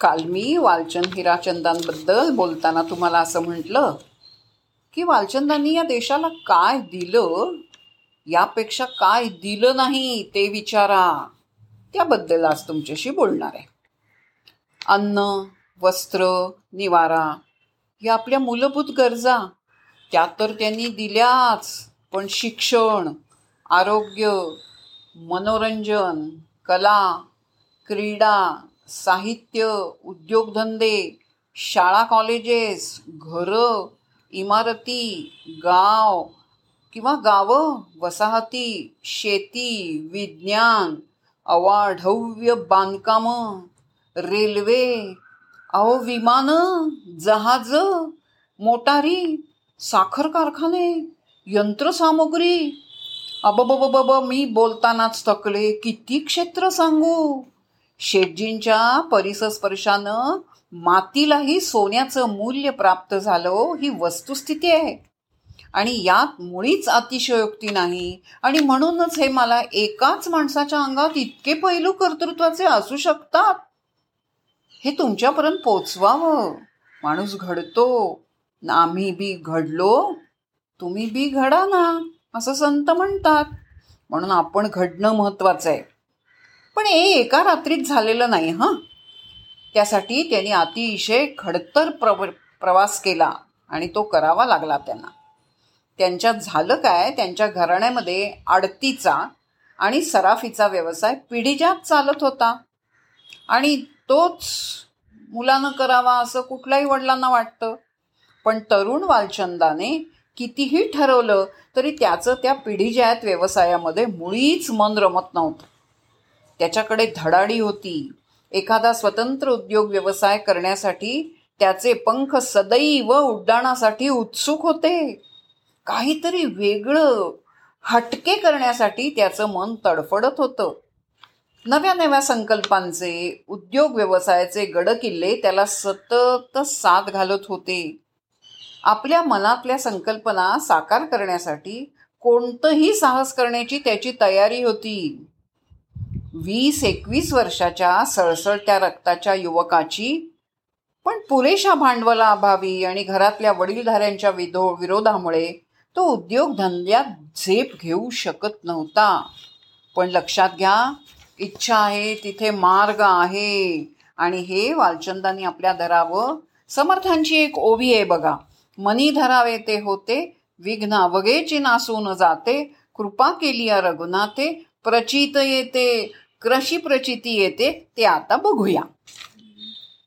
काल मी वालचंद हिराचंदांबद्दल बोलताना तुम्हाला असं म्हटलं की वालचंदांनी या देशाला काय दिलं? यापेक्षा काय दिलं नाही ते विचारा. त्याबद्दल आज तुमच्याशी बोलणार आहे. अन्न वस्त्र निवारा या आपल्या मूलभूत गरजा त्या तर त्यांनी दिल्याच. पण शिक्षण आरोग्य मनोरंजन कला क्रीडा साहित्य उद्योगधंदे शाळा कॉलेजेस घरं इमारती गाव किंवा गावं वसाहती शेती विज्ञान अवाढव्य बांधकामं रेल्वे अहो विमानं जहाज मोटारी साखर कारखाने यंत्रसामुग्री. अबबबब मी बोलतानाच थकले. किती क्षेत्र सांगू? शेटजींच्या परिसस्पर्शानं मातीलाही सोन्याचं मूल्य प्राप्त झालं हो, ही वस्तुस्थिती आहे. आणि यात मुळीच अतिशयोक्ती नाही. आणि म्हणूनच हे मला एकाच माणसाच्या अंगात इतके पैलू कर्तृत्वाचे असू शकतात? हे तुमच्यापर्यंत पोचवावं. माणूस घडतो. आम्ही बी घडलो तुम्ही बी घडा ना असं संत म्हणतात. म्हणून आपण घडणं महत्वाचं आहे. पण हे एका रात्रीत झालेलं नाही हां. त्यासाठी त्यांनी अतिशय खडतर प्रव प्रवास केला आणि तो करावा लागला त्यांना. त्यांच्यात झालं काय? त्यांच्या घराण्यामध्ये आडतीचा आणि सराफीचा व्यवसाय पिढीजात चालत होता. आणि तोच मुलानं करावा असं कुठल्याही वडिलांना वाटतं. पण तरुण वालचंदाने कितीही ठरवलं तरी त्याचं त्या पिढीजात व्यवसायामध्ये मुळीच मन रमत नव्हतं. त्याच्याकडे धडाडी होती. एखादा स्वतंत्र उद्योग व्यवसाय करण्यासाठी त्याचे पंख सदैव उड्डाणासाठी उत्सुक होते. काहीतरी वेगळं हटके करण्यासाठी त्याचं मन तडफडत होतं. नव्या नव्या संकल्पांचे उद्योग व्यवसायाचे गडकिल्ले त्याला सतत साथ घालत होते. आपल्या मनातल्या संकल्पना साकार करण्यासाठी कोणतंही साहस करण्याची त्याची तयारी होती. वीस एकवीस वर्षाच्या सळसळत्या रक्ताच्या युवकाची पण पुरेशा भांडवलाअभावी आणि घरातल्या वडीलधाऱ्यांच्या विधो विरोधामुळे तो उद्योगधंद्यात झेप घेऊ शकत नव्हता. पण लक्षात घ्या इच्छा आहे तिथे मार्ग आहे. आणि हे वालचंदांनी आपल्या धरावं समर्थांची एक ओवी आहे बघा. मनी धरावे ते होते विघ्न अवघेची नासून जाते कृपा केली रघुनाथे प्रचित येते. कशी प्रचिती येते ते आता बघूया.